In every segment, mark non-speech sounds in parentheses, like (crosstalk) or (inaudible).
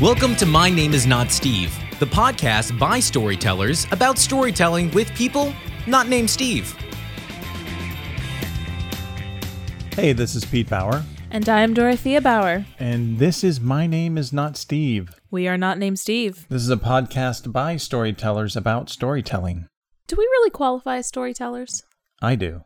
Welcome to My Name is Not Steve, the podcast by storytellers about storytelling with people not named Steve. Hey, this is Pete Bauer, And I'm Dorothea Bauer. and this is My Name is Not Steve. We are not named Steve. This is a podcast by storytellers about storytelling. Do we really qualify as storytellers? I do.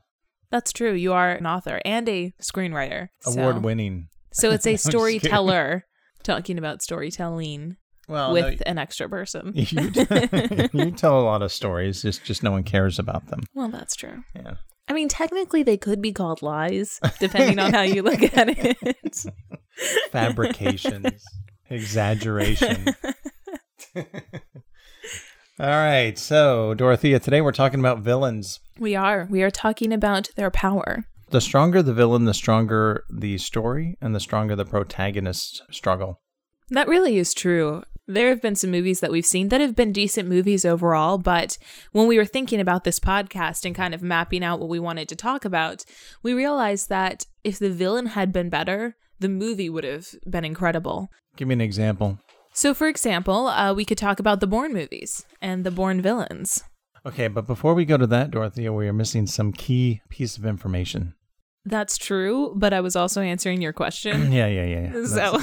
That's true. You are an author and a screenwriter. So- Award winning. So it's a (laughs) storyteller talking about storytelling Well, with an extra person. (laughs) you, (laughs) (laughs) you tell a lot of stories, just just no one cares about them. Well, that's true. Yeah. I mean, technically, they could be called lies, depending on how you look at it. Fabrications, exaggeration. All right, so Dorothea, today we're talking about villains. We are. We are talking about their power. The stronger the villain, the stronger the story, and the stronger the protagonist's struggle. That really is true. There have been some movies that we've seen that have been decent movies overall, but when we were thinking about this podcast and kind of mapping out what we wanted to talk about, we realized that if the villain had been better, the movie would have been incredible. Give me an example. So, for example, uh, we could talk about the Bourne movies and the Bourne villains. Okay, but before we go to that, Dorothea, we are missing some key piece of information. That's true, but I was also answering your question. (clears throat) Yeah, yeah, yeah. yeah. So,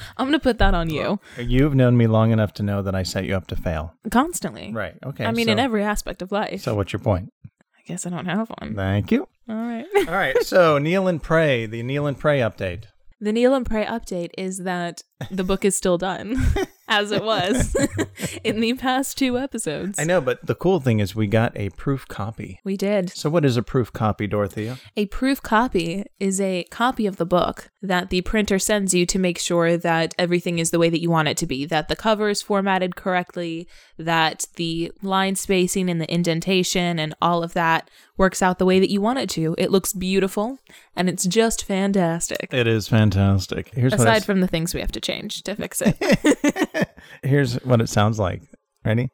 (laughs) I'm going to put that on you You've known me long enough to know that I set you up to fail. constantly. Right. Okay. I mean, so, in every aspect of life. So, what's your point? I guess I don't have one. Thank you. All right. (laughs) All right. So, Kneel and Pray, the Kneel and Pray update. The Kneel and Pray update is that the book is still done, (laughs) as it was (laughs) in the past two episodes. I know, but the cool thing is we got a proof copy. We did. So, what is a proof copy, Dorothea? A proof copy is a copy of the book that the printer sends you to make sure that everything is the way that you want it to be, that the cover is formatted correctly, that the line spacing and the indentation and all of that works out the way that you want it to. It looks beautiful and it's just fantastic. It is fantastic. Here's Aside from the things we have to change to fix it. (laughs) (laughs) here's what it sounds like. Ready?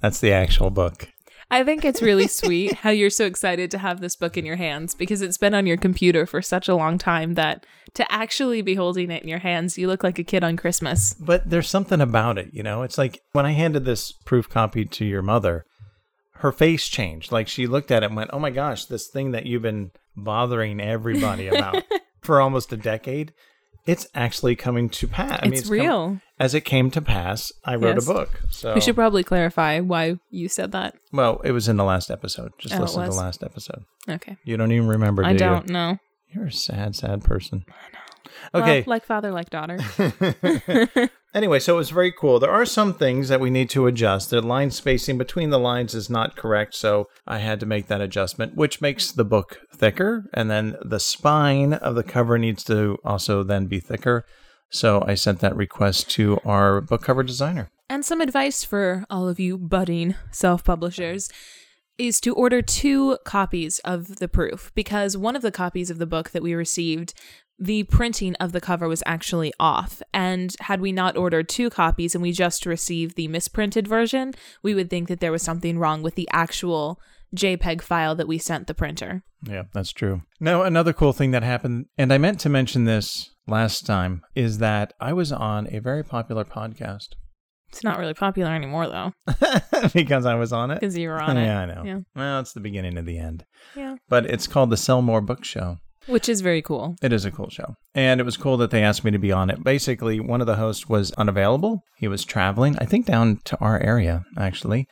That's the actual book. I think it's really sweet how you're so excited to have this book in your hands because it's been on your computer for such a long time that to actually be holding it in your hands, you look like a kid on Christmas. But there's something about it, you know? It's like when I handed this proof copy to your mother, her face changed. Like she looked at it and went, Oh my gosh, this thing that you've been bothering everybody about (laughs) for almost a decade, it's actually coming to pass. I mean, it's, real. as it came to pass, I wrote Yes. a book. So, We should probably clarify why you said that. well, it was in the last episode. Just Oh, listen to the last episode. Okay. You don't even remember, do I don't you? know. You're a sad, sad person. Well, Okay. like father, like daughter. (laughs) (laughs) Anyway, so it was very cool. There are some things that we need to adjust. The line spacing between the lines is not correct, so I had to make that adjustment, which makes the book thicker. And then the spine of the cover needs to also then be thicker. So I sent that request to our book cover designer. And some advice for all of you budding self publishers is to order two copies of the proof because one of the copies of the book that we received, the printing of the cover was actually off. And had we not ordered two copies and we just received the misprinted version, we would think that there was something wrong with the actual JPEG file that we sent the printer. Yeah, that's true. Now, another cool thing that happened, and I meant to mention this last time, is that I was on a very popular podcast It's not really popular anymore though, (laughs) because I was on it. because you were on it. yeah, I know. Yeah. Well, it's the beginning of the end. Yeah. But it's called the Sell More Book Show. Which is very cool. It is a cool show. And it was cool that they asked me to be on it. Basically, one of the hosts was unavailable. He was traveling, I think down to our area, actually.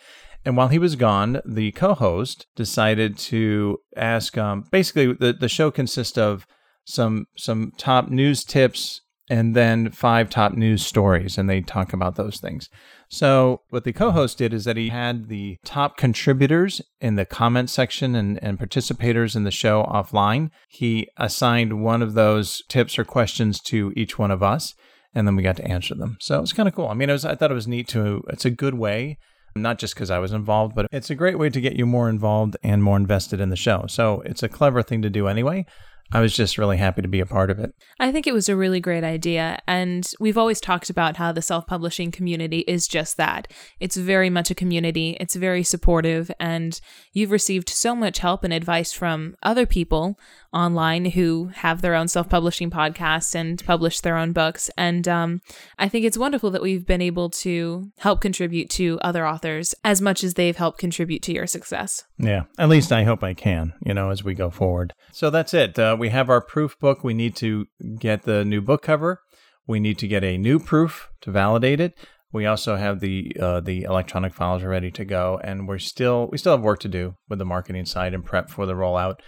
And while he was gone, the co host decided to ask um, basically, the, the show consists of some some top news tips and then five top news stories, and they talk about those things. So, what the co host did is that he had the top contributors in the comment section and, and participators in the show offline. He assigned one of those tips or questions to each one of us, and then we got to answer them. So, it was kind of cool. I mean, it was, I thought it was neat to, it's a good way. Not just because I was involved, but it's a great way to get you more involved and more invested in the show. So it's a clever thing to do anyway. I was just really happy to be a part of it. I think it was a really great idea. And we've always talked about how the self publishing community is just that. It's very much a community, it's very supportive, and you've received so much help and advice from other people online who have their own self publishing podcasts and publish their own books. And um, I think it's wonderful that we've been able to help contribute to other authors as much as they've helped contribute to your success. Yeah, at least I hope I can, you know, as we go forward. So that's it. Uh, we have our proof book. We need to get the new book cover. We need to get a new proof to validate it. We also have the uh, the electronic files are ready to go, and we're still we still have work to do with the marketing side and prep for the rollout.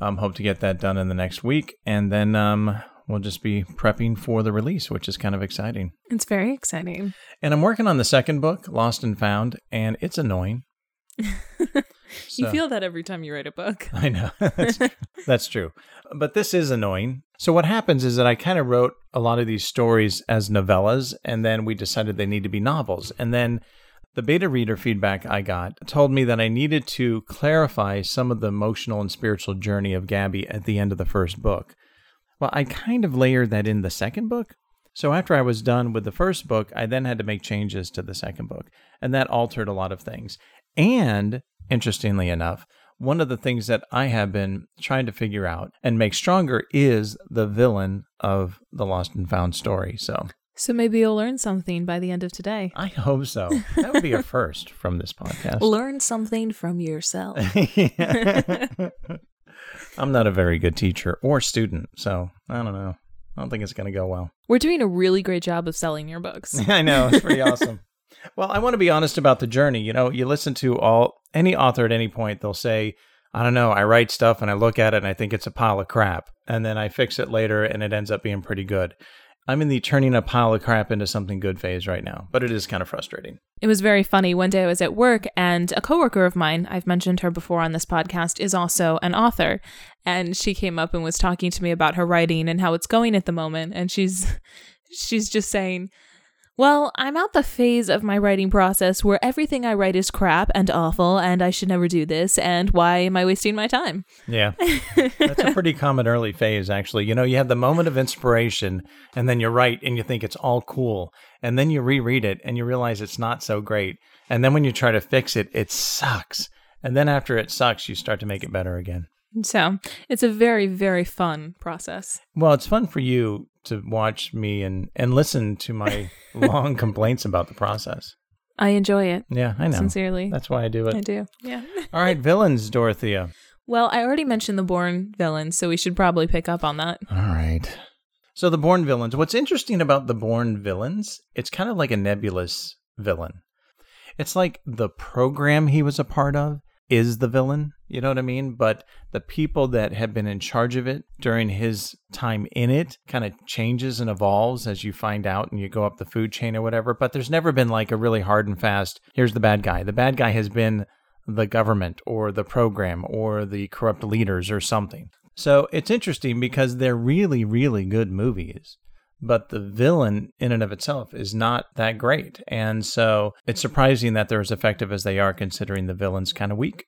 Um, hope to get that done in the next week, and then um, we'll just be prepping for the release, which is kind of exciting. It's very exciting. And I'm working on the second book, Lost and Found, and it's annoying. (laughs) You So- feel that every time you write a book. (laughs) I know. (laughs) that's, that's true. But this is annoying. So, what happens is that I kind of wrote a lot of these stories as novellas, and then we decided they need to be novels. And then the beta reader feedback I got told me that I needed to clarify some of the emotional and spiritual journey of Gabby at the end of the first book. Well, I kind of layered that in the second book. So after I was done with the first book, I then had to make changes to the second book, and that altered a lot of things. And interestingly enough, one of the things that I have been trying to figure out and make stronger is the villain of the Lost and Found story. So So maybe you'll learn something by the end of today. I hope so. That would be a (laughs) first from this podcast. Learn something from yourself. (laughs) I'm not a very good teacher or student, so I don't know. I don't think it's going to go well. We're doing a really great job of selling your books. (laughs) I know it's pretty awesome. Well, I want to be honest about the journey. You know, you listen to all any author at any point, they'll say, "I don't know, I write stuff and I look at it and I think it's a pile of crap, and then I fix it later and it ends up being pretty good." I'm in the turning a pile of crap into something good phase right now, but it is kind of frustrating. It was very funny. One day I was at work, and a coworker of mine, I've mentioned her before on this podcast, is also an author. And she came up and was talking to me about her writing and how it's going at the moment. And she's (laughs) she's just saying, Well, I'm at the phase of my writing process where everything I write is crap and awful, and I should never do this, and why am I wasting my time? Yeah. (laughs) That's a pretty common early phase, actually. You know, you have the moment of inspiration, and then you write and you think it's all cool. And then you reread it and you realize it's not so great. And then when you try to fix it, it sucks. And then after it sucks, you start to make it better again. So it's a very, very fun process. Well, it's fun for you to watch me and, and listen to my (laughs) long complaints about the process. I enjoy it, Yeah, I know. sincerely. That's why I do it. I do. Yeah. (laughs) All right, villains, Dorothea. Well, I already mentioned the Bourne villains, so we should probably pick up on that. All right. So the Bourne villains. What's interesting about the Bourne villains, it's kind of like a nebulous villain. It's like the program he was a part of is the villain, you know what I mean? But the people that have been in charge of it during his time in it kind of changes and evolves as you find out and you go up the food chain or whatever. But there's never been like a really hard and fast, here's the bad guy. The bad guy has been the government or the program or the corrupt leaders or something. So it's interesting because they're really, really good movies. But the villain in and of itself is not that great. And so it's surprising that they're as effective as they are considering the villain's kind of weak.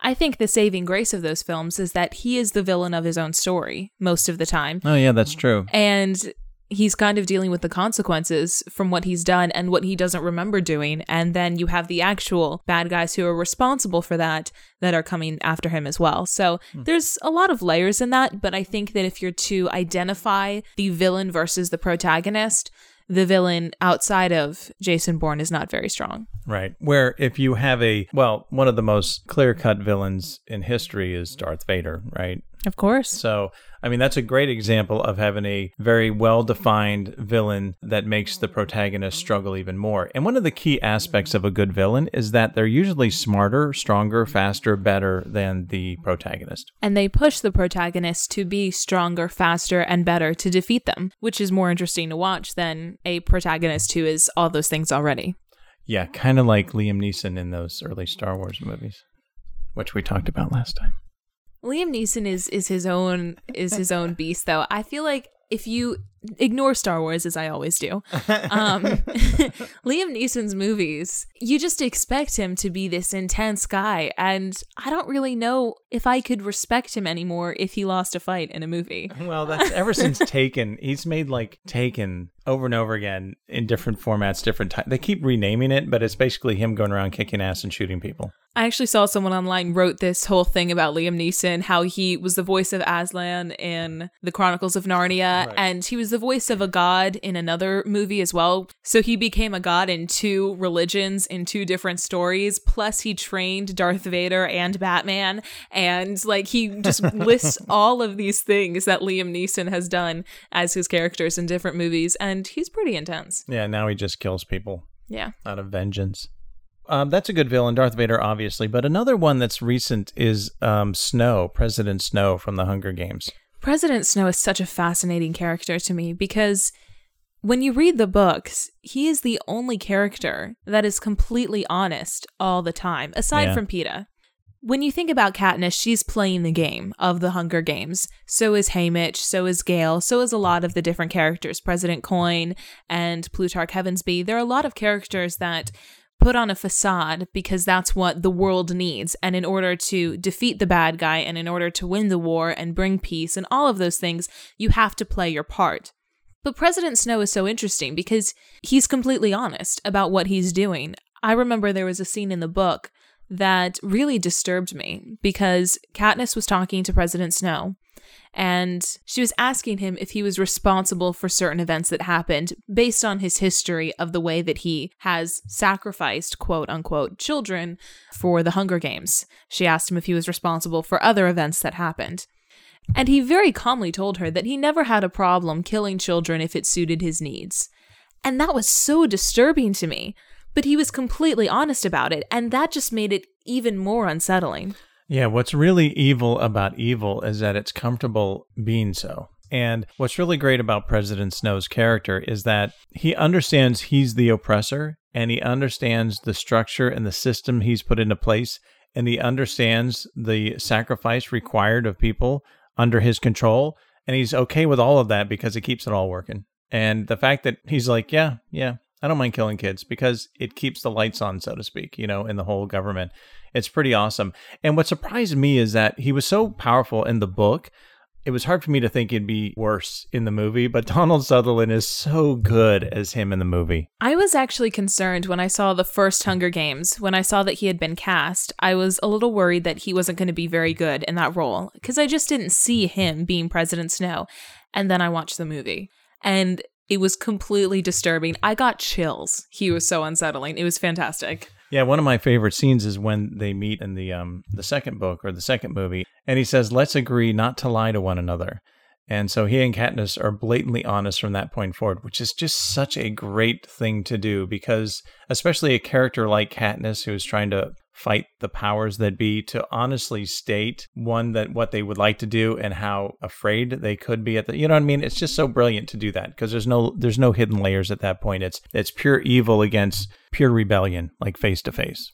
I think the saving grace of those films is that he is the villain of his own story most of the time. Oh, yeah, that's true. And he's kind of dealing with the consequences from what he's done and what he doesn't remember doing. And then you have the actual bad guys who are responsible for that that are coming after him as well. So hmm. there's a lot of layers in that. But I think that if you're to identify the villain versus the protagonist, the villain outside of Jason Bourne is not very strong. Right. Where if you have a, well, one of the most clear cut villains in history is Darth Vader, right? Of course. So, I mean, that's a great example of having a very well defined villain that makes the protagonist struggle even more. And one of the key aspects of a good villain is that they're usually smarter, stronger, faster, better than the protagonist. and they push the protagonist to be stronger, faster, and better to defeat them, which is more interesting to watch than a protagonist who is all those things already. Yeah, kind of like Liam Neeson in those early Star Wars movies, which we talked about last time. Liam Neeson is is his own is his own beast though. I feel like if you ignore Star Wars as I always do. Um, (laughs) (laughs) Liam Neeson's movies, you just expect him to be this intense guy. And I don't really know if I could respect him anymore if he lost a fight in a movie. (laughs) Well, that's ever since Taken. He's made like Taken over and over again in different formats, different times. They keep renaming it, but it's basically him going around kicking ass and shooting people. I actually saw someone online wrote this whole thing about Liam Neeson, how he was the voice of Aslan in The Chronicles of Narnia, Right. and he was the voice of a god in another movie as well. So he became a god in two religions, in two different stories. Plus, he trained Darth Vader and Batman, and like he just (laughs) lists all of these things that Liam Neeson has done as his characters in different movies, and he's pretty intense. Yeah, now he just kills people Yeah. out of vengeance. Um, that's a good villain, Darth Vader, obviously. But another one that's recent is um, Snow, President Snow from the Hunger Games. President Snow is such a fascinating character to me because when you read the books, he is the only character that is completely honest all the time, aside Yeah. from Peeta. When you think about Katniss, she's playing the game of the Hunger Games. So is Haymitch, so is Gale, so is a lot of the different characters, President Coin and Plutarch Heavensbee. There are a lot of characters that put on a facade because that's what the world needs. And in order to defeat the bad guy and in order to win the war and bring peace and all of those things, you have to play your part. But President Snow is so interesting because he's completely honest about what he's doing. I remember there was a scene in the book that really disturbed me because Katniss was talking to President Snow and she was asking him if he was responsible for certain events that happened based on his history of the way that he has sacrificed quote unquote children for the Hunger Games. She asked him if he was responsible for other events that happened. And he very calmly told her that he never had a problem killing children if it suited his needs. And that was so disturbing to me. But he was completely honest about it, and that just made it even more unsettling. Yeah, what's really evil about evil is that it's comfortable being so. And what's really great about President Snow's character is that he understands he's the oppressor and he understands the structure and the system he's put into place and he understands the sacrifice required of people under his control and he's okay with all of that because it keeps it all working. And the fact that he's like, yeah, yeah, I don't mind killing kids because it keeps the lights on, so to speak, you know, in the whole government. It's pretty awesome. And what surprised me is that he was so powerful in the book. It was hard for me to think it'd be worse in the movie, but (laughs) Donald Sutherland is so good as him in the movie. I was actually concerned when I saw the first Hunger Games. When I saw that he had been cast, I was a little worried that he wasn't going to be very good in that role because I just didn't see him being President Snow. And then I watched the movie and it was completely disturbing. I got chills. He was so unsettling. It was fantastic. Yeah, one of my favorite scenes is when they meet in the um the second book or the second movie, and he says, "Let's agree not to lie to one another." And so he and Katniss are blatantly honest from that point forward, which is just such a great thing to do because, especially a character like Katniss who's trying to fight the powers that be, to honestly state one that what they would like to do and how afraid they could be at the, you know what I mean? It's just so brilliant to do that because there's no there's no hidden layers at that point. It's it's pure evil against pure rebellion, like face to face.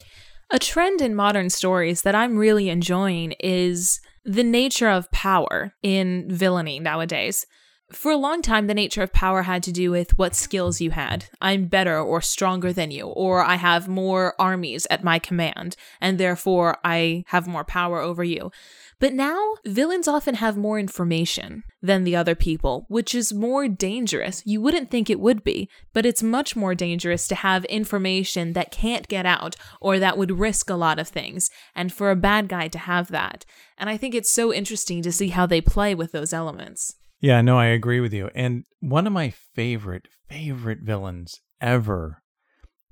A trend in modern stories that I'm really enjoying is the nature of power in villainy nowadays. For a long time, the nature of power had to do with what skills you had. I'm better or stronger than you, or I have more armies at my command, and therefore I have more power over you. But now, villains often have more information than the other people, which is more dangerous. You wouldn't think it would be, but it's much more dangerous to have information that can't get out or that would risk a lot of things, and for a bad guy to have that. And I think it's so interesting to see how they play with those elements. Yeah, no, I agree with you. And one of my favorite, favorite villains ever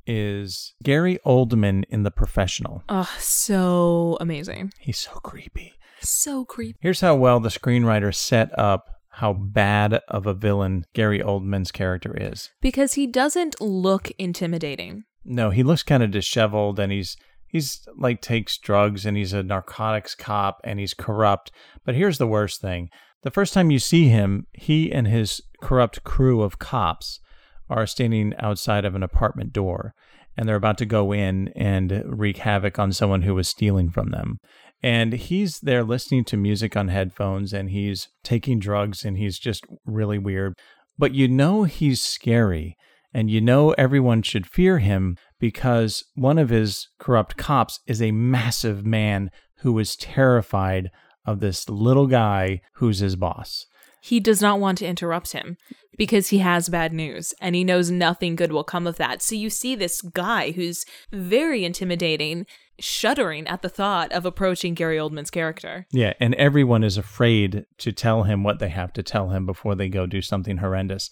is Gary Oldman in The Professional. Oh, so amazing. He's so creepy. So creepy. Here's how well the screenwriter set up how bad of a villain Gary Oldman's character is. Because he doesn't look intimidating. No, he looks kind of disheveled and he's he's like takes drugs and he's a narcotics cop and he's corrupt. But here's the worst thing. The first time you see him, he and his corrupt crew of cops are standing outside of an apartment door and they're about to go in and wreak havoc on someone who was stealing from them. And he's there listening to music on headphones and he's taking drugs and he's just really weird. but you know he's scary and you know everyone should fear him because one of his corrupt cops is a massive man who is terrified of this little guy who's his boss. He does not want to interrupt him because he has bad news and he knows nothing good will come of that. So you see this guy who's very intimidating, shuddering at the thought of approaching Gary Oldman's character. Yeah, and everyone is afraid to tell him what they have to tell him before they go do something horrendous.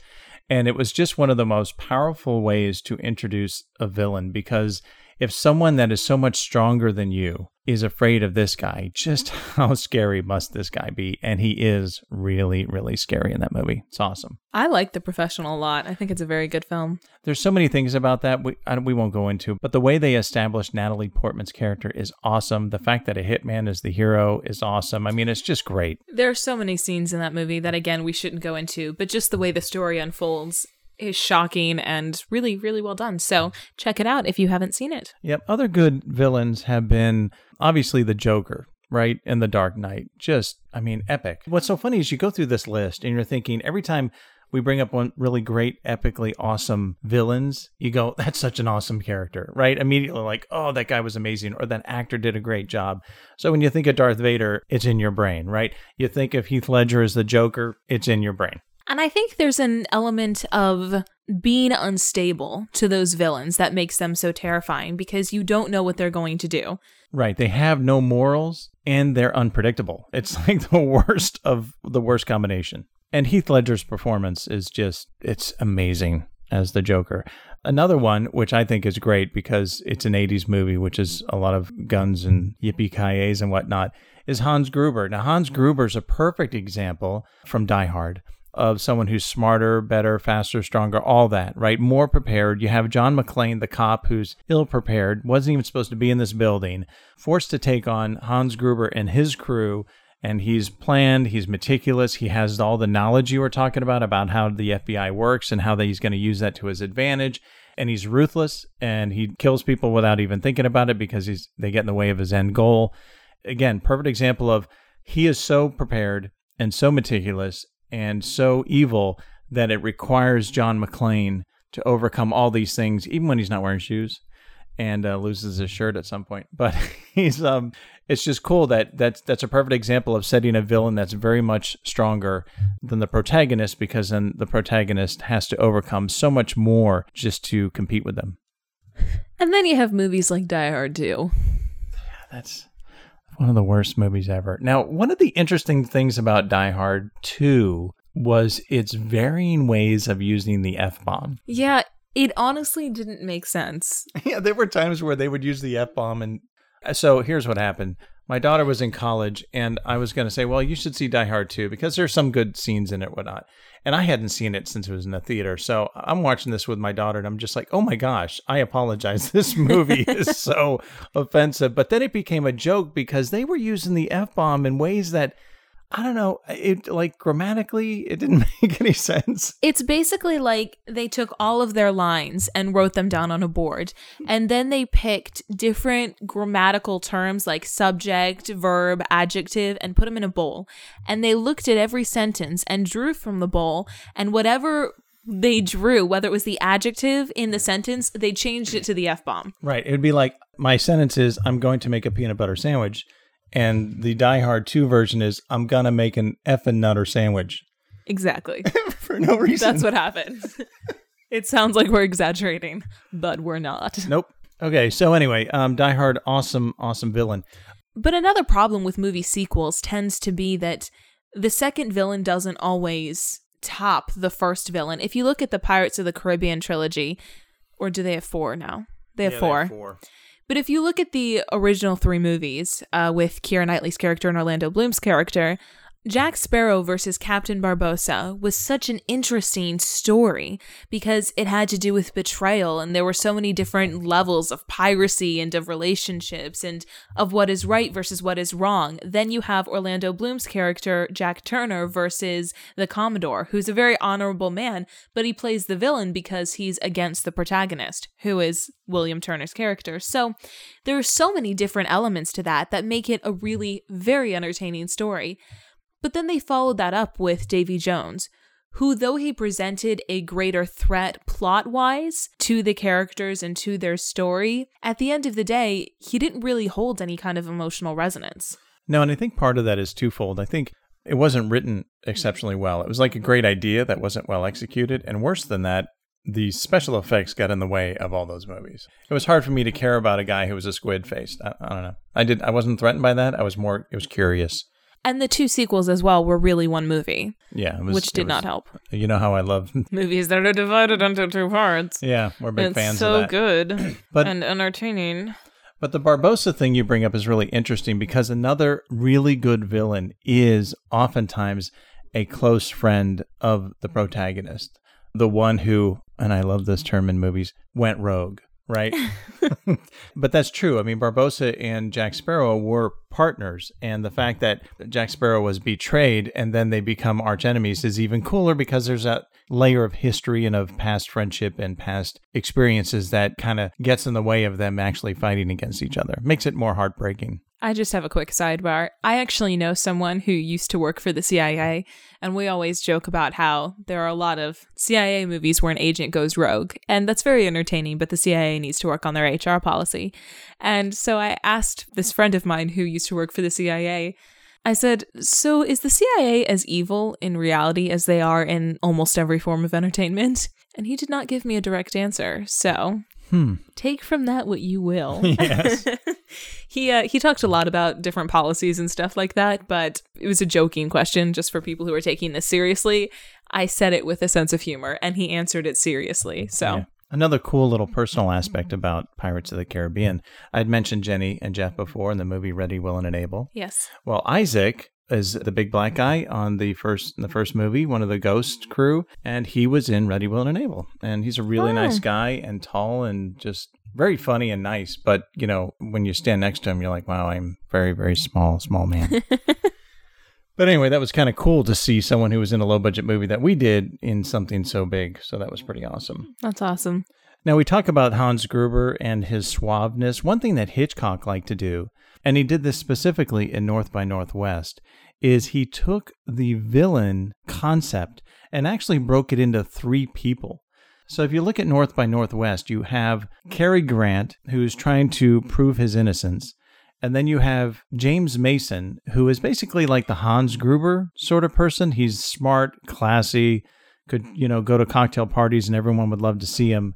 And it was just one of the most powerful ways to introduce a villain because if someone that is so much stronger than you is afraid of this guy, just (laughs) how scary must this guy be? And he is really, really scary in that movie. It's awesome. I like The Professional a lot. I think it's a very good film. There's so many things about that we, we won't go into, but the way they established Natalie Portman's character is awesome. The fact that a hitman is the hero is awesome. I mean, it's just great. There are so many scenes in that movie that, again, we shouldn't go into, but just the way the story unfolds is shocking and really, really well done. So check it out if you haven't seen it. Yep. Other good villains have been obviously the Joker, right? And the Dark Knight. Just, I mean, epic. What's so funny is you go through this list and you're thinking every time we bring up one really great, epically awesome villains, you go, (laughs) that's such an awesome character, right? Immediately, like, oh, that guy was amazing, or that actor did a great job. So when you think of Darth Vader, it's in your brain, right? You think of Heath Ledger as the Joker, it's in your brain. And I think there's an element of being unstable to those villains that makes them so terrifying because you don't know what they're going to do. Right. They have no morals and they're unpredictable. (laughs) It's like the worst of the worst combination. And Heath Ledger's performance is just, it's amazing as the Joker. Another one, which I think is great because it's an 80s movie, which is a lot of guns and yippee ki and whatnot, is Hans Gruber. Now, Hans Gruber is a perfect example from Die Hard of someone who's smarter, better, faster, stronger, all that, right? More prepared. You have John McClane, the cop who's ill prepared, wasn't even supposed to be in this building, forced to take on Hans Gruber and his crew. And he's planned, he's meticulous, he has all the knowledge you were talking about, about how the FBI works and how he's going to use that to his advantage. And he's ruthless and he kills people without even thinking about it because he's they get in the way of his end goal. Again, perfect example of he is so prepared and so meticulous and so evil that it requires John McClane to overcome all these things, even when he's not wearing shoes and uh, loses his shirt at some point. (laughs) But he's um, it's just cool that that's that's a perfect example of setting a villain that's very much stronger than the protagonist because then the protagonist has to overcome so much more just to compete with them. And then you have movies like Die Hard 2. Yeah, that's one of the worst movies ever. Now, one of the interesting things about Die Hard 2 was its varying ways of using the F bomb. Yeah, it honestly didn't make sense. (laughs) yeah, there were times where they would use the F bomb. And uh, so here's what happened my daughter was in college, and I was going to say, well, you should see Die Hard 2 because there's some good scenes in it, whatnot. And I hadn't seen it since it was in the theater. So I'm watching this with my daughter, and I'm just like, oh my gosh, I apologize. (laughs) This movie is so (laughs) offensive. But then it became a joke because they were using the F bomb in ways that I don't know. It like grammatically, it didn't (laughs) make any sense. It's basically like they took all of their lines and wrote them down on a board, and then they picked different grammatical terms like subject, verb, adjective, and put them in a bowl. And they looked at every sentence and drew from the bowl, and whatever they drew, whether it was the adjective in the sentence, they changed it to the F bomb. Right. It would be like my sentence is, I'm going to make a peanut butter sandwich and the Die Hard 2 version is I'm gonna make an effing nutter sandwich. Exactly. (laughs) For no reason. That's what happened. (laughs) it sounds like we're exaggerating, but we're not. Nope. Okay, so anyway, um, Die Hard, awesome, awesome villain. But another problem with movie sequels tends to be that the second villain doesn't always top the first villain. If you look at the Pirates of the Caribbean trilogy, or do they have four now? They have, yeah, four. They have four. But if you look at the original three movies uh, with Keira Knightley's character and Orlando Bloom's character, Jack Sparrow versus Captain Barbossa was such an interesting story because it had to do with betrayal, and there were so many different levels of piracy and of relationships and of what is right versus what is wrong. Then you have Orlando Bloom's character, Jack Turner, versus the Commodore, who's a very honorable man, but he plays the villain because he's against the protagonist, who is William Turner's character. So there are so many different elements to that that make it a really very entertaining story. But then they followed that up with Davy Jones, who, though he presented a greater threat plot wise to the characters and to their story, at the end of the day, he didn't really hold any kind of emotional resonance. No, and I think part of that is twofold. I think it wasn't written exceptionally well. It was like a great idea that wasn't well executed. And worse than that, the special effects got in the way of all those movies. It was hard for me to care about a guy who was a squid faced. I, I, don't know. I did. I wasn't threatened by that. I was more. It was curious. And the two sequels as well were really one movie. Yeah, was, which did was, not help. You know how I love (laughs) movies that are divided into two parts. Yeah, we're big it's fans so of that. good (clears throat) but, and entertaining. But the Barbossa thing you bring up is really interesting because another really good villain is oftentimes a close friend of the protagonist, the one who, and I love this term in movies, went rogue right? (laughs) (laughs) but that's true. I mean, Barbossa and Jack Sparrow were partners, and the fact that Jack Sparrow was betrayed and then they become arch enemies is even cooler because there's that layer of history and of past friendship and past experiences that kind of gets in the way of them actually fighting against each other. Makes it more heartbreaking. I just have a quick sidebar. I actually know someone who used to work for the CIA, and we always joke about how there are a lot of CIA movies where an agent goes rogue, and that's very entertaining, but the CIA needs to work on their HR policy. And so I asked this friend of mine who used to work for the CIA, I said, So is the CIA as evil in reality as they are in almost every form of entertainment? And he did not give me a direct answer. So Hmm. Take from that what you will. (laughs) Yes. (laughs) he uh, he talked a lot about different policies and stuff like that, but it was a joking question just for people who are taking this seriously. I said it with a sense of humor, and he answered it seriously. So. Yeah. Another cool little personal aspect about Pirates of the Caribbean. I'd mentioned Jenny and Jeff before in the movie Ready, Willing, and Able. Yes. Well, Isaac is the big black guy on the first the first movie, one of the ghost crew, and he was in Ready, Willing, and Able. And he's a really Oh. nice guy and tall and just very funny and nice. But you know, when you stand next to him, you're like, wow, I'm very very small, small man. (laughs) but anyway, that was kind of cool to see someone who was in a low budget movie that we did in something so big. So that was pretty awesome. That's awesome. Now, we talk about Hans Gruber and his suaveness. One thing that Hitchcock liked to do, and he did this specifically in North by Northwest, is he took the villain concept and actually broke it into three people. So if you look at North by Northwest, you have Cary Grant, who's trying to prove his innocence. And then you have James Mason, who is basically like the Hans Gruber sort of person. He's smart, classy, could, you know, go to cocktail parties and everyone would love to see him.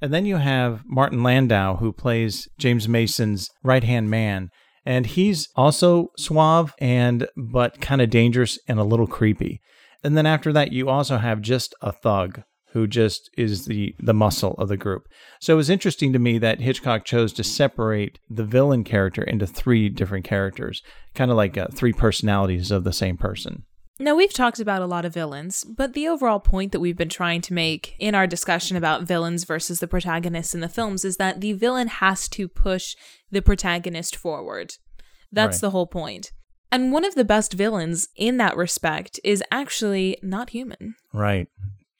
And then you have Martin Landau, who plays James Mason's right hand man. And he's also suave and but kind of dangerous and a little creepy. And then after that, you also have just a thug who just is the the muscle of the group. So it was interesting to me that Hitchcock chose to separate the villain character into three different characters, kind of like uh, three personalities of the same person. Now, we've talked about a lot of villains, but the overall point that we've been trying to make in our discussion about villains versus the protagonists in the films is that the villain has to push the protagonist forward. That's Right. the whole point. And one of the best villains in that respect is actually not human. Right.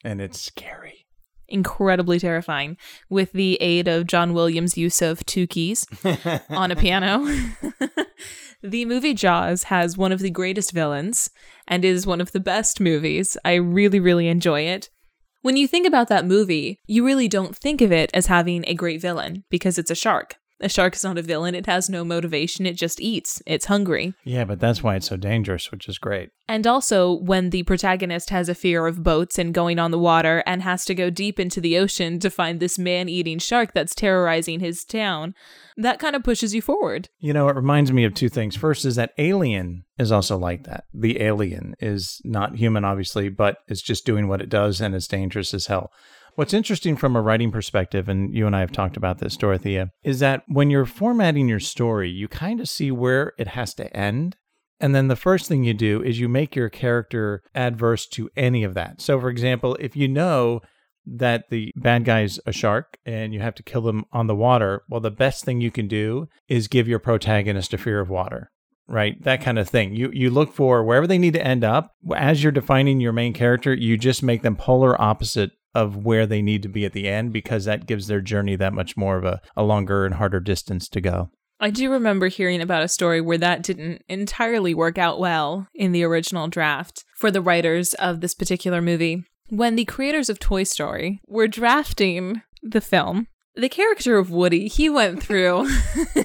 And it's scary. Incredibly terrifying, with the aid of John Williams' use of two keys (laughs) on a piano. (laughs) the movie Jaws has one of the greatest villains and is one of the best movies. I really, really enjoy it. When you think about that movie, you really don't think of it as having a great villain because it's a shark. A shark is not a villain, it has no motivation, it just eats. It's hungry. Yeah, but that's why it's so dangerous, which is great. And also, when the protagonist has a fear of boats and going on the water and has to go deep into the ocean to find this man eating shark that's terrorizing his town, that kind of pushes you forward. You know, it reminds me of two things. First is that Alien is also like that. The alien is not human, obviously, but it's just doing what it does and it's dangerous as hell. What's interesting from a writing perspective, and you and I have talked about this, Dorothea, is that when you're formatting your story, you kind of see where it has to end. And then the first thing you do is you make your character adverse to any of that. So, for example, if you know that the bad guy's a shark and you have to kill them on the water, well, the best thing you can do is give your protagonist a fear of water. Right, that kind of thing. You you look for wherever they need to end up. As you're defining your main character, you just make them polar opposite of where they need to be at the end because that gives their journey that much more of a, a longer and harder distance to go. I do remember hearing about a story where that didn't entirely work out well in the original draft for the writers of this particular movie. When the creators of Toy Story were drafting the film, the character of Woody, he went through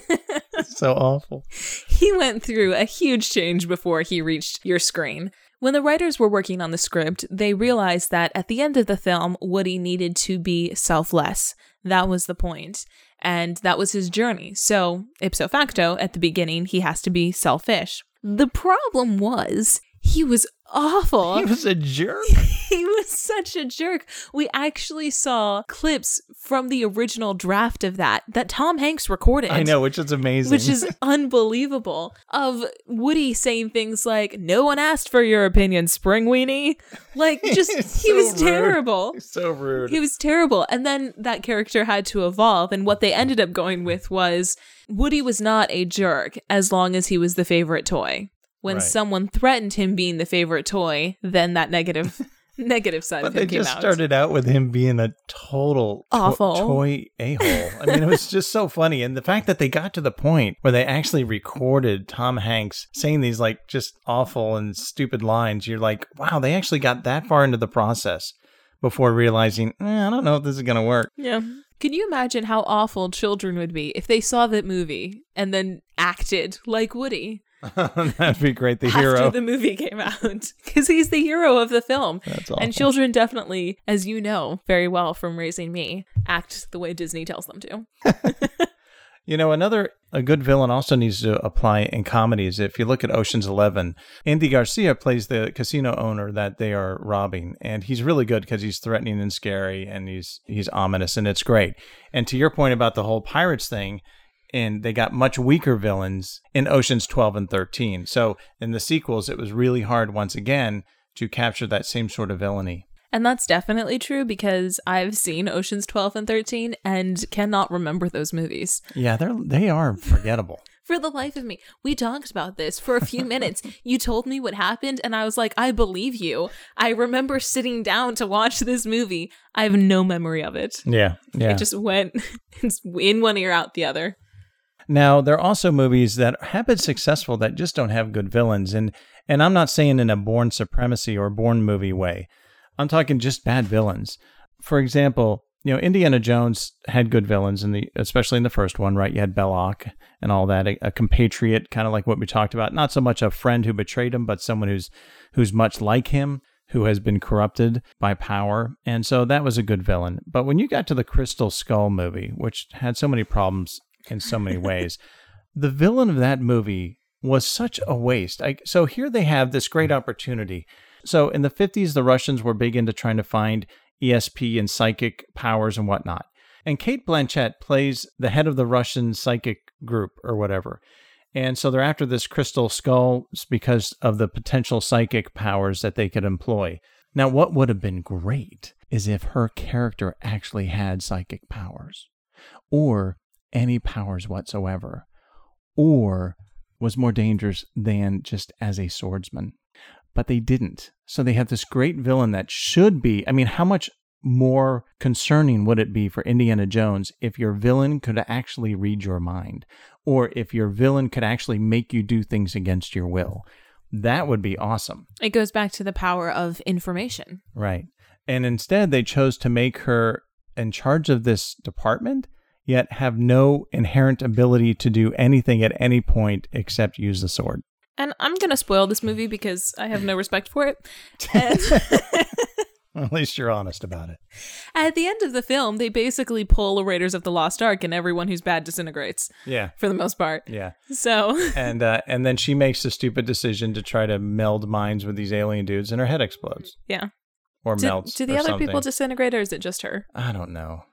(laughs) so awful. (laughs) he went through a huge change before he reached your screen. When the writers were working on the script, they realized that at the end of the film, Woody needed to be selfless. That was the point, and that was his journey. So, ipso facto, at the beginning, he has to be selfish. The problem was he was awful. He was a jerk. (laughs) he was such a jerk. We actually saw clips from the original draft of that that Tom Hanks recorded. I know, which is amazing. Which is (laughs) unbelievable. Of Woody saying things like, No one asked for your opinion, Spring Weenie. Like, (laughs) just, he was rude. terrible. He's so rude. He was terrible. And then that character had to evolve. And what they ended up going with was Woody was not a jerk as long as he was the favorite toy. When Right. someone threatened him being the favorite toy, then that negative (laughs) negative side but of him they came just out. started out with him being a total to- Awful. toy a hole. I mean, it was just so funny, and the fact that they got to the point where they actually recorded Tom Hanks saying these like just awful and stupid lines. You're like, wow, they actually got that far into the process before realizing, eh, I don't know if this is gonna work. Yeah. Can you imagine how awful children would be if they saw that movie and then acted like Woody (laughs) That'd be great. The after hero. the movie came out? (laughs) Because he's the hero of the film. That's awful. And children definitely, as you know very well from raising me, act the way Disney tells them to. (laughs) You know, another a good villain also needs to apply in comedies. If you look at Ocean's Eleven, Andy Garcia plays the casino owner that they are robbing, and he's really good because he's threatening and scary, and he's he's ominous, and it's great. And to your point about the whole pirates thing, and they got much weaker villains in Ocean's Twelve and Thirteen. So in the sequels, it was really hard once again to capture that same sort of villainy. And that's definitely true because I've seen Oceans 12 and 13 and cannot remember those movies. Yeah, they're they are forgettable. For the life of me, we talked about this for a few (laughs) minutes. You told me what happened, and I was like, I believe you. I remember sitting down to watch this movie. I have no memory of it. Yeah, yeah. It just went (laughs) in one ear, out the other. Now, there are also movies that have been successful that just don't have good villains. And and I'm not saying in a Bourne Supremacy or Bourne movie way. I'm talking just bad villains. For example, you know, Indiana Jones had good villains in the especially in the first one, right? You had Belloq and all that, a, a compatriot, kind of like what we talked about. Not so much a friend who betrayed him, but someone who's who's much like him, who has been corrupted by power. And so that was a good villain. But when you got to the Crystal Skull movie, which had so many problems in so many ways, the villain of that movie was such a waste. I, so here they have this great mm. opportunity. So in the 50s, the Russians were big into trying to find ESP and psychic powers and whatnot. And Cate Blanchett plays the head of the Russian psychic group or whatever. And so they're after this crystal skull because of the potential psychic powers that they could employ. Now, what would have been great is if her character actually had psychic powers or any powers whatsoever, or was more dangerous than just as a swordsman. But they didn't. So they have this great villain that should be, I mean, how much more concerning would it be for Indiana Jones if your villain could actually read your mind, or if your villain could actually make you do things against your will? That would be awesome. It goes back to the power of information. Right. And instead, they chose to make her in charge of this department, yet have no inherent ability to do anything at any point except use the sword. And I'm going to spoil this movie because I have no respect for it. (laughs) At least you're honest about it. at the end of the film, they basically pull a Raiders of the Lost Ark and everyone who's bad disintegrates Yeah. for the most part. Yeah. So, (laughs) And uh, and then she makes a stupid decision to try to meld minds with these alien dudes, and her head explodes yeah. or Do, melts. do the other something. people disintegrate or is it just her? I don't know.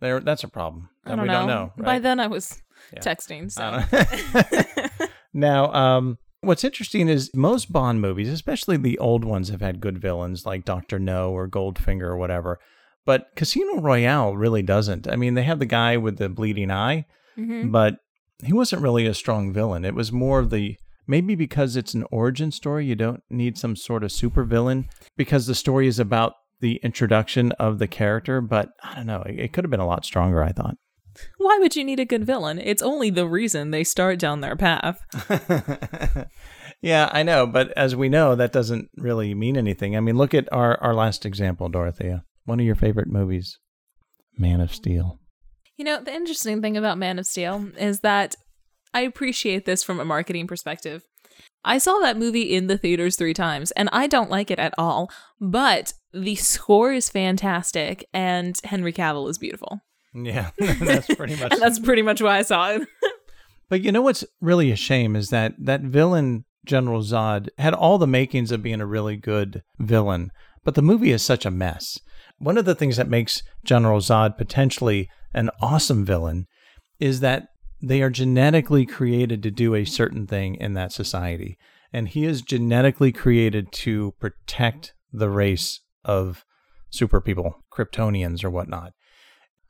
There, that's a problem. I don't we know. don't know. By then I was Yeah. texting. So, (laughs) (laughs) now, um, what's interesting is most Bond movies, especially the old ones, have had good villains like Doctor No or Goldfinger or whatever. But Casino Royale really doesn't. I mean, they have the guy with the bleeding eye, Mhm. but he wasn't really a strong villain. It was more of the maybe because it's an origin story, you don't need some sort of super villain because the story is about the introduction of the character. But I don't know, it, it could have been a lot stronger. I thought. Why would you need a good villain? It's only the reason they start down their path. (laughs) yeah, I know, but as we know, that doesn't really mean anything. I mean, look at our, our last example, Dorothea. One of your favorite movies, Man of Steel. You know, the interesting thing about Man of Steel is that I appreciate this from a marketing perspective. I saw that movie in the theaters three times, and I don't like it at all, but the score is fantastic, and Henry Cavill is beautiful. Yeah, (laughs) that's pretty (laughs) much. that's pretty much why I saw it. (laughs) but you know what's really a shame is that that villain General Zod had all the makings of being a really good villain, but the movie is such a mess. One of the things that makes General Zod potentially an awesome villain is that they are genetically created to do a certain thing in that society. And he is genetically created to protect the race of super people, Kryptonians or whatnot.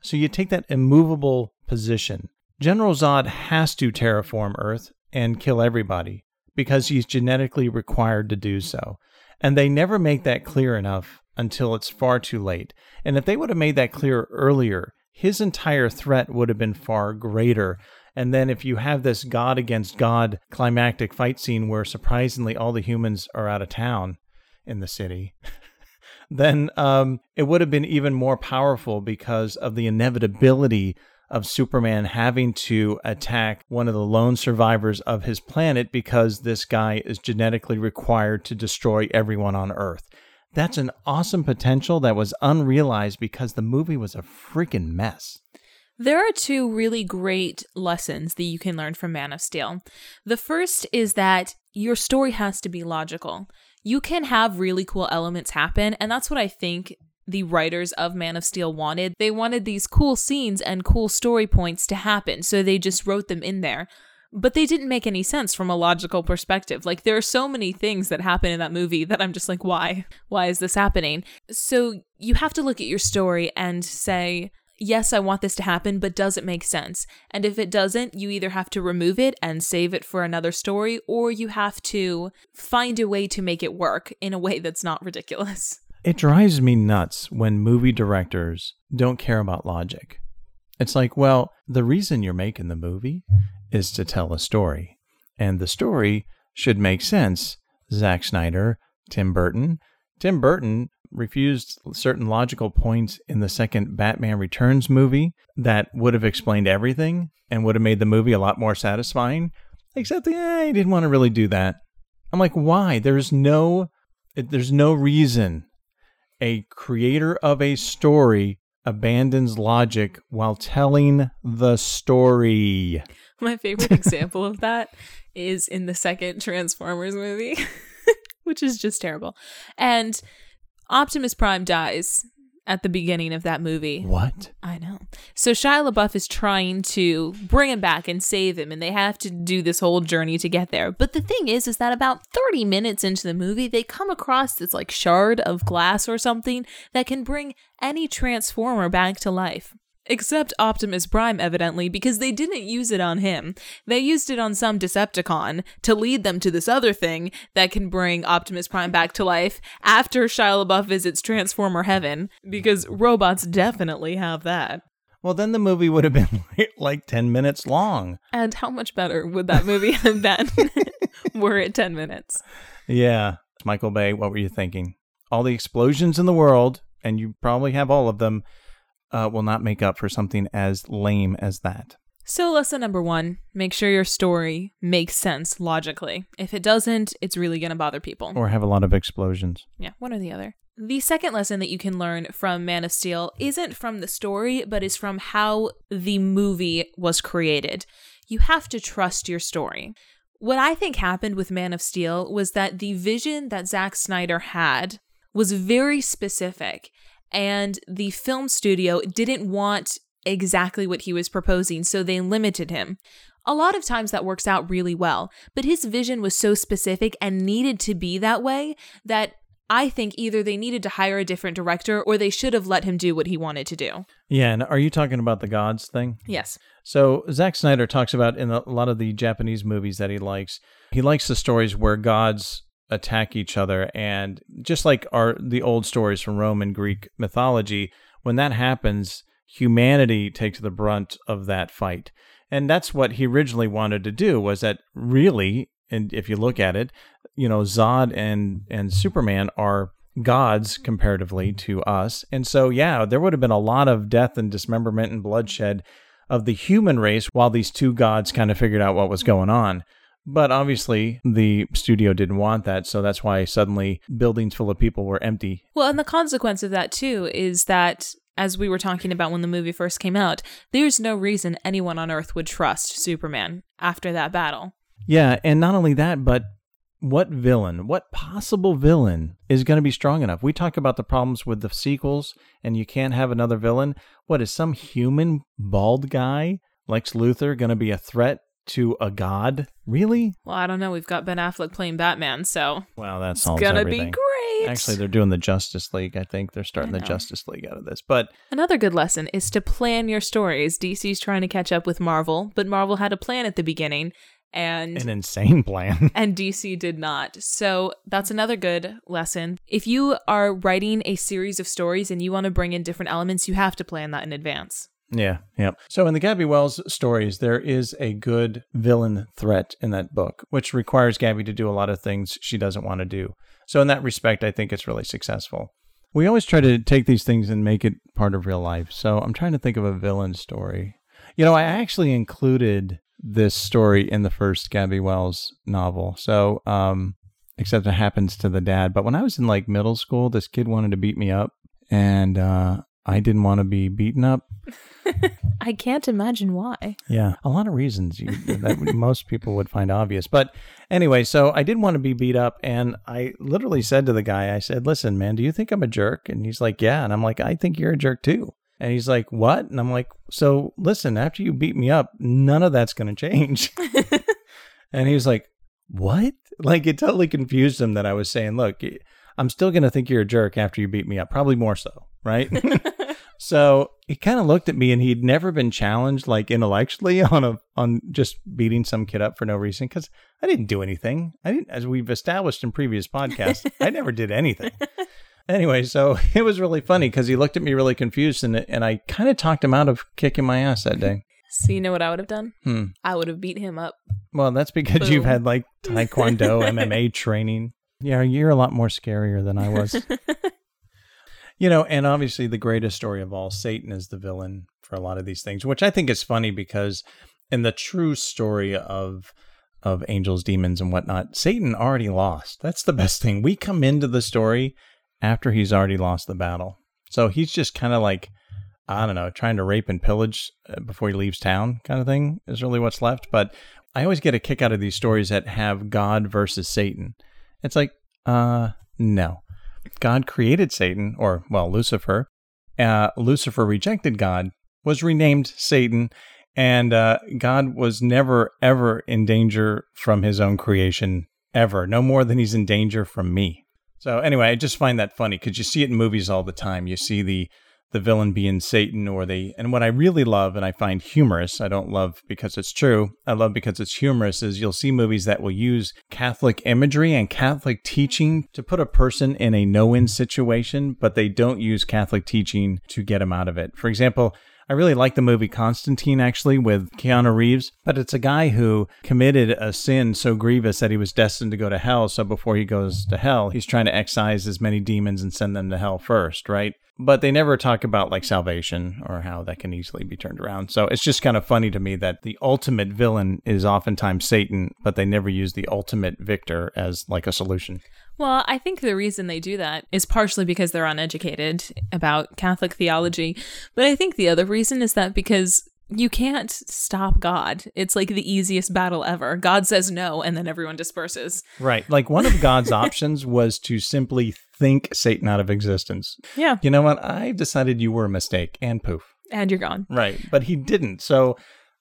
So you take that immovable position. General Zod has to terraform Earth and kill everybody because he's genetically required to do so. And they never make that clear enough until it's far too late. And if they would have made that clear earlier, his entire threat would have been far greater. And then if you have this God against God climactic fight scene where surprisingly all the humans are out of town in the city, (laughs) then um, it would have been even more powerful because of the inevitability of Superman having to attack one of the lone survivors of his planet because this guy is genetically required to destroy everyone on Earth. That's an awesome potential that was unrealized because the movie was a freaking mess. There are two really great lessons that you can learn from Man of Steel. The first is that your story has to be logical. You can have really cool elements happen, and that's what I think the writers of Man of Steel wanted. They wanted these cool scenes and cool story points to happen, so they just wrote them in there but they didn't make any sense from a logical perspective. Like there are so many things that happen in that movie that I'm just like, why? Why is this happening? So you have to look at your story and say, yes, I want this to happen, but does it make sense? And if it doesn't, you either have to remove it and save it for another story, or you have to find a way to make it work in a way that's not ridiculous. It drives me nuts when movie directors don't care about logic. It's like, well, the reason you're making the movie is to tell a story. And the story should make sense. Zack Snyder, Tim Burton. Tim Burton refused certain logical points in the second Batman Returns movie that would have explained everything and would have made the movie a lot more satisfying. Except, yeah, he didn't want to really do that. I'm like, why? There's no, there's no reason a creator of a story abandons logic while telling the story. My favorite (laughs) example of that is in the second Transformers movie, (laughs) which is just terrible. And Optimus Prime dies at the beginning of that movie. What? I know. So Shia LaBeouf is trying to bring him back and save him, and they have to do this whole journey to get there. But the thing is, is that about 30 minutes into the movie, they come across this like shard of glass or something that can bring any transformer back to life. Except Optimus Prime, evidently, because they didn't use it on him. They used it on some Decepticon to lead them to this other thing that can bring Optimus Prime back to life after Shia LaBeouf visits Transformer Heaven, because robots definitely have that. Well, then the movie would have been (laughs) like 10 minutes long. And how much better would that movie have been (laughs) were it 10 minutes? Yeah. Michael Bay, what were you thinking? All the explosions in the world, and you probably have all of them uh, will not make up for something as lame as that. So, lesson number one make sure your story makes sense logically. If it doesn't, it's really going to bother people. Or have a lot of explosions. Yeah, one or the other. The second lesson that you can learn from Man of Steel isn't from the story, but is from how the movie was created. You have to trust your story. What I think happened with Man of Steel was that the vision that Zack Snyder had was very specific and the film studio didn't want exactly what he was proposing, so they limited him. A lot of times that works out really well, but his vision was so specific and needed to be that way that I think either they needed to hire a different director or they should have let him do what he wanted to do. Yeah, and are you talking about the gods thing? Yes. So Zack Snyder talks about in a lot of the Japanese movies that he likes, he likes the stories where gods attack each other and just like our the old stories from Rome and Greek mythology when that happens humanity takes the brunt of that fight. And that's what he originally wanted to do was that really, and if you look at it, you know, Zod and and Superman are gods comparatively to us. And so yeah, there would have been a lot of death and dismemberment and bloodshed of the human race while these two gods kind of figured out what was going on. But obviously, the studio didn't want that, so that's why suddenly buildings full of people were empty. Well, and the consequence of that too is that as we were talking about when the movie first came out, there's no reason anyone on Earth would trust Superman after that battle. Yeah, and not only that, but what villain, what possible villain is going to be strong enough? We talk about the problems with the sequels, and you can't have another villain. What is some human bald guy, Lex Luthor, going to be a threat to a god? Really? Well, I don't know. We've got Ben Affleck playing Batman, so Well, that's gonna everything. be great. Actually, they're doing the Justice League. I think they're starting the. Justice League out of this. But Another good lesson is to plan your stories. DC's trying to catch up with Marvel, but Marvel had a plan at the beginning, and an insane (laughs) plan. and DC did not. So that's another good lesson. If you are writing a series of stories and you want to bring in different elements, you have to plan that in advance. Yeah, yeah. So in the Gabby Wells stories, there is a good villain threat in that book, which requires Gabby to do a lot of things she doesn't want to do. So in that respect, I think it's really successful. We always try to take these things and make it part of real life. So I'm trying to think of a villain story. You know, I actually included this story in the first Gabby Wells novel. So, um, except it happens to the dad. But when I was in like middle school, this kid wanted to beat me up, and uh, I didn't want to be beaten up. (laughs) I can't imagine why. Yeah, a lot of reasons you, that (laughs) most people would find obvious. But anyway, so I didn't want to be beat up, and I literally said to the guy, I said, "Listen, man, do you think I'm a jerk?" And he's like, "Yeah," and I'm like, "I think you're a jerk too." And he's like, "What?" And I'm like, "So listen, after you beat me up, none of that's going to change." (laughs) and he was like, "What?" Like it totally confused him that I was saying, "Look, I'm still going to think you're a jerk after you beat me up, probably more so, right?" So he kind of looked at me and he'd never been challenged like intellectually (laughs) on a on just beating some kid up for no reason because I didn't do anything. I didn't as we've established in previous podcasts, I never did anything. (laughs) Anyway, so (laughs) it was really funny because he looked at me really confused and and I kind of talked him out of kicking my ass that day. So you know what I would have done? Hmm. I would have beat him up. Well, that's because you've had like taekwondo, MMA training. Yeah, you're a lot more scarier than I was. You know, and obviously the greatest story of all, Satan is the villain for a lot of these things, which I think is funny because in the true story of of angels, demons, and whatnot, Satan already lost. That's the best thing. We come into the story after he's already lost the battle. So he's just kind of like, I don't know, trying to rape and pillage uh, before he leaves town, kind of thing, is really what's left. But I always get a kick out of these stories that have God versus Satan. It's like, uh, no. God created Satan, or, well, Lucifer. Uh, Lucifer rejected God, was renamed Satan, and uh, God was never, ever in danger from his own creation, ever. No more than he's in danger from me. So, anyway, I just find that funny because you see it in movies all the time. You see the the villain being Satan or the and what I really love and I find humorous, I don't love because it's true. I love because it's humorous is you'll see movies that will use Catholic imagery and Catholic teaching to put a person in a no-win situation, but they don't use Catholic teaching to get him out of it. For example, I really like the movie Constantine actually with Keanu Reeves, but it's a guy who committed a sin so grievous that he was destined to go to hell. So before he goes to hell, he's trying to excise as many demons and send them to hell first, right? But they never talk about like salvation or how that can easily be turned around. So it's just kind of funny to me that the ultimate villain is oftentimes Satan, but they never use the ultimate victor as like a solution. Well, I think the reason they do that is partially because they're uneducated about Catholic theology. But I think the other reason is that because you can't stop God. It's like the easiest battle ever. God says no, and then everyone disperses. Right. Like one of (laughs) God's options was to simply think Satan out of existence. Yeah. You know what? I decided you were a mistake and poof. And you're gone. Right. But he didn't. So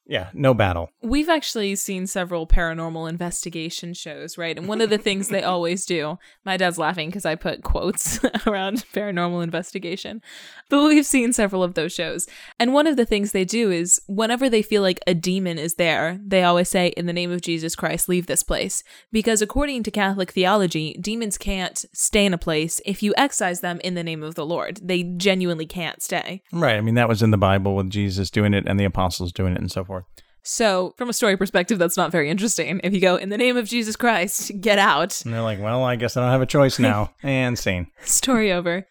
Yeah, no battle. We've actually seen several paranormal investigation shows, right? And one of the things they always do, my dad's laughing because I put quotes (laughs) around paranormal investigation, but we've seen several of those shows. And one of the things they do is whenever they feel like a demon is there, they always say, In the name of Jesus Christ, leave this place. Because according to Catholic theology, demons can't stay in a place if you excise them in the name of the Lord. They genuinely can't stay. Right. I mean, that was in the Bible with Jesus doing it and the apostles doing it and so forth. So, from a story perspective, that's not very interesting. If you go, in the name of Jesus Christ, get out. And they're like, well, I guess I don't have a choice now. (laughs) and scene. Story over.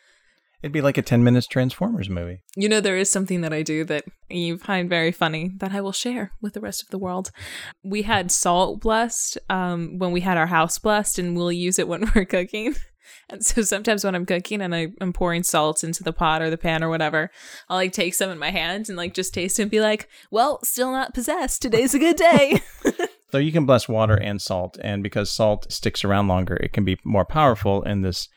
It'd be like a 10 minutes Transformers movie. You know, there is something that I do that you find very funny that I will share with the rest of the world. We had salt blessed um, when we had our house blessed, and we'll use it when (laughs) we're cooking. And so sometimes when I'm cooking and I, am pouring salt into the pot or the pan or whatever, I'll like take some in my hand and like just taste it and be like, well, still not possessed. Today's a good day. (laughs) (laughs) so you can bless water and salt. And because salt sticks around longer, it can be more powerful in this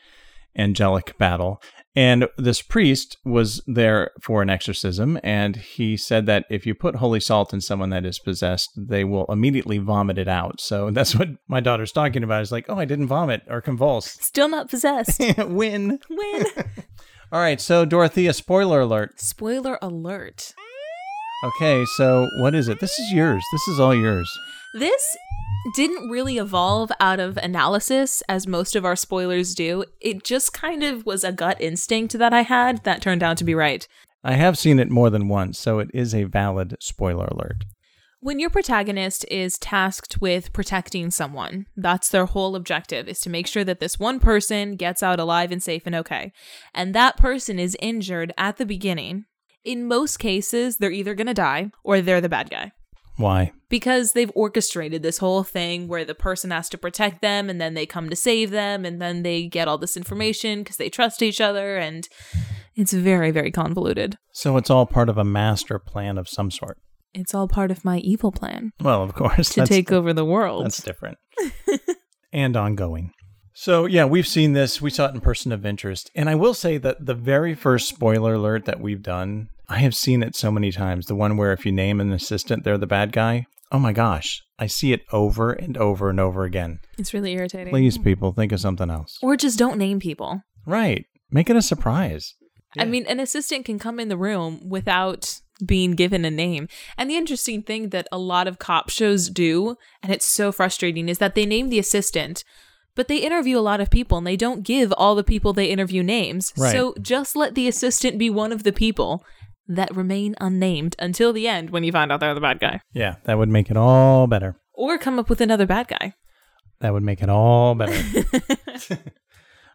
angelic battle. And this priest was there for an exorcism, and he said that if you put holy salt in someone that is possessed, they will immediately vomit it out. So (laughs) that's what my daughter's talking about. Is like, oh, I didn't vomit or convulse. Still not possessed. (laughs) Win. Win. (laughs) All right, so Dorothea, spoiler alert. Spoiler alert. Okay, so what is it? This is yours. This is all yours. This didn't really evolve out of analysis as most of our spoilers do. It just kind of was a gut instinct that I had that turned out to be right. I have seen it more than once, so it is a valid spoiler alert. When your protagonist is tasked with protecting someone, that's their whole objective is to make sure that this one person gets out alive and safe and okay. And that person is injured at the beginning. In most cases, they're either going to die or they're the bad guy. Why? Because they've orchestrated this whole thing where the person has to protect them and then they come to save them and then they get all this information because they trust each other and it's very, very convoluted. So it's all part of a master plan of some sort. It's all part of my evil plan. Well, of course. To take over the world. That's different. (laughs) and ongoing. So, yeah, we've seen this. We saw it in Person of Interest. And I will say that the very first spoiler alert that we've done I have seen it so many times. The one where if you name an assistant, they're the bad guy. Oh my gosh. I see it over and over and over again. It's really irritating. Please, people, think of something else. Or just don't name people. Right. Make it a surprise. Yeah. I mean, an assistant can come in the room without being given a name. And the interesting thing that a lot of cop shows do, and it's so frustrating, is that they name the assistant, but they interview a lot of people and they don't give all the people they interview names. Right. So just let the assistant be one of the people that remain unnamed until the end when you find out they're the bad guy. Yeah, that would make it all better. Or come up with another bad guy. That would make it all better. (laughs) (laughs)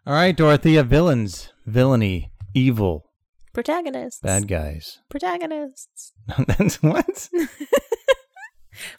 all right, Dorothea, villains, villainy, evil, protagonists, bad guys, protagonists. (laughs) That's what?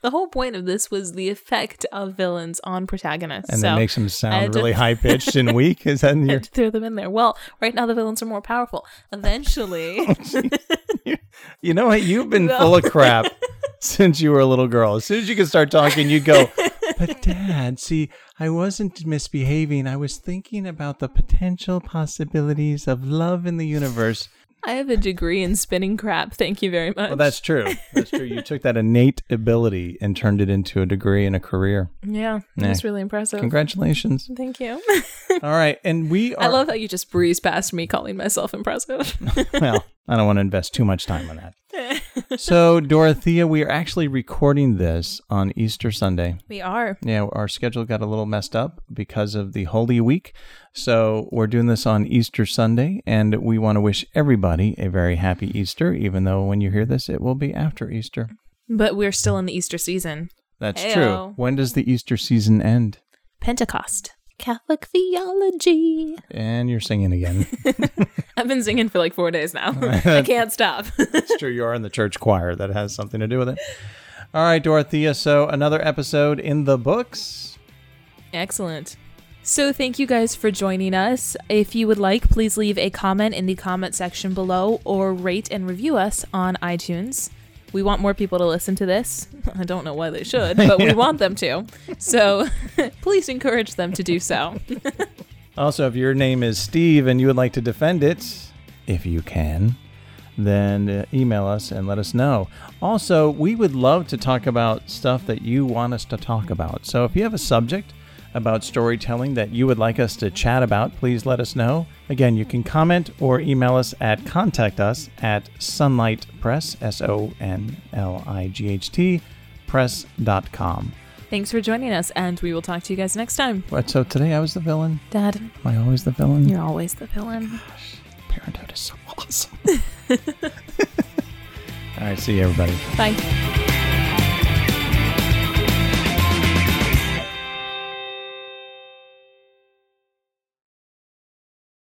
The whole point of this was the effect of villains on protagonists. And so that makes them sound really (laughs) high pitched and weak. Is that your... throw them in there? Well, right now the villains are more powerful. Eventually, (laughs) oh, you know what? You've been no. full of crap (laughs) since you were a little girl. As soon as you can start talking, you go. But dad, see, I wasn't misbehaving. I was thinking about the potential possibilities of love in the universe I have a degree in spinning crap. Thank you very much. Well, that's true. That's true. You took that innate ability and turned it into a degree and a career. Yeah, that's really impressive. Congratulations. Thank you. (laughs) All right, and we are. I love how you just breeze past me calling myself impressive. (laughs) well, I don't want to invest too much time on that. (laughs) so, Dorothea, we are actually recording this on Easter Sunday. We are. Yeah, our schedule got a little messed up because of the Holy Week. So, we're doing this on Easter Sunday, and we want to wish everybody a very happy Easter, even though when you hear this, it will be after Easter. But we're still in the Easter season. That's Hey-o. true. When does the Easter season end? Pentecost. Catholic theology. And you're singing again. (laughs) I've been singing for like four days now. (laughs) I can't stop. it's true. You are in the church choir. That has something to do with it. All right, Dorothea. So another episode in the books. Excellent. So, thank you guys for joining us. If you would like, please leave a comment in the comment section below or rate and review us on iTunes. We want more people to listen to this. (laughs) I don't know why they should, but we (laughs) want them to. So (laughs) please encourage them to do so. also, if your name is Steve and you would like to defend it, if you can, then uh, email us and let us know. Also, we would love to talk about stuff that you want us to talk about. So if you have a subject about storytelling that you would like us to chat about, please let us know. Again, you can comment or email us at contact us at sonlightpress, S O N L I G H T, press.com. Thanks for joining us, and we will talk to you guys next time. What, so today I was the villain? Dad, Am I always the villain? you're always the villain. Parenthood is so (laughs) awesome. (laughs) All right, see you, everybody. Bye.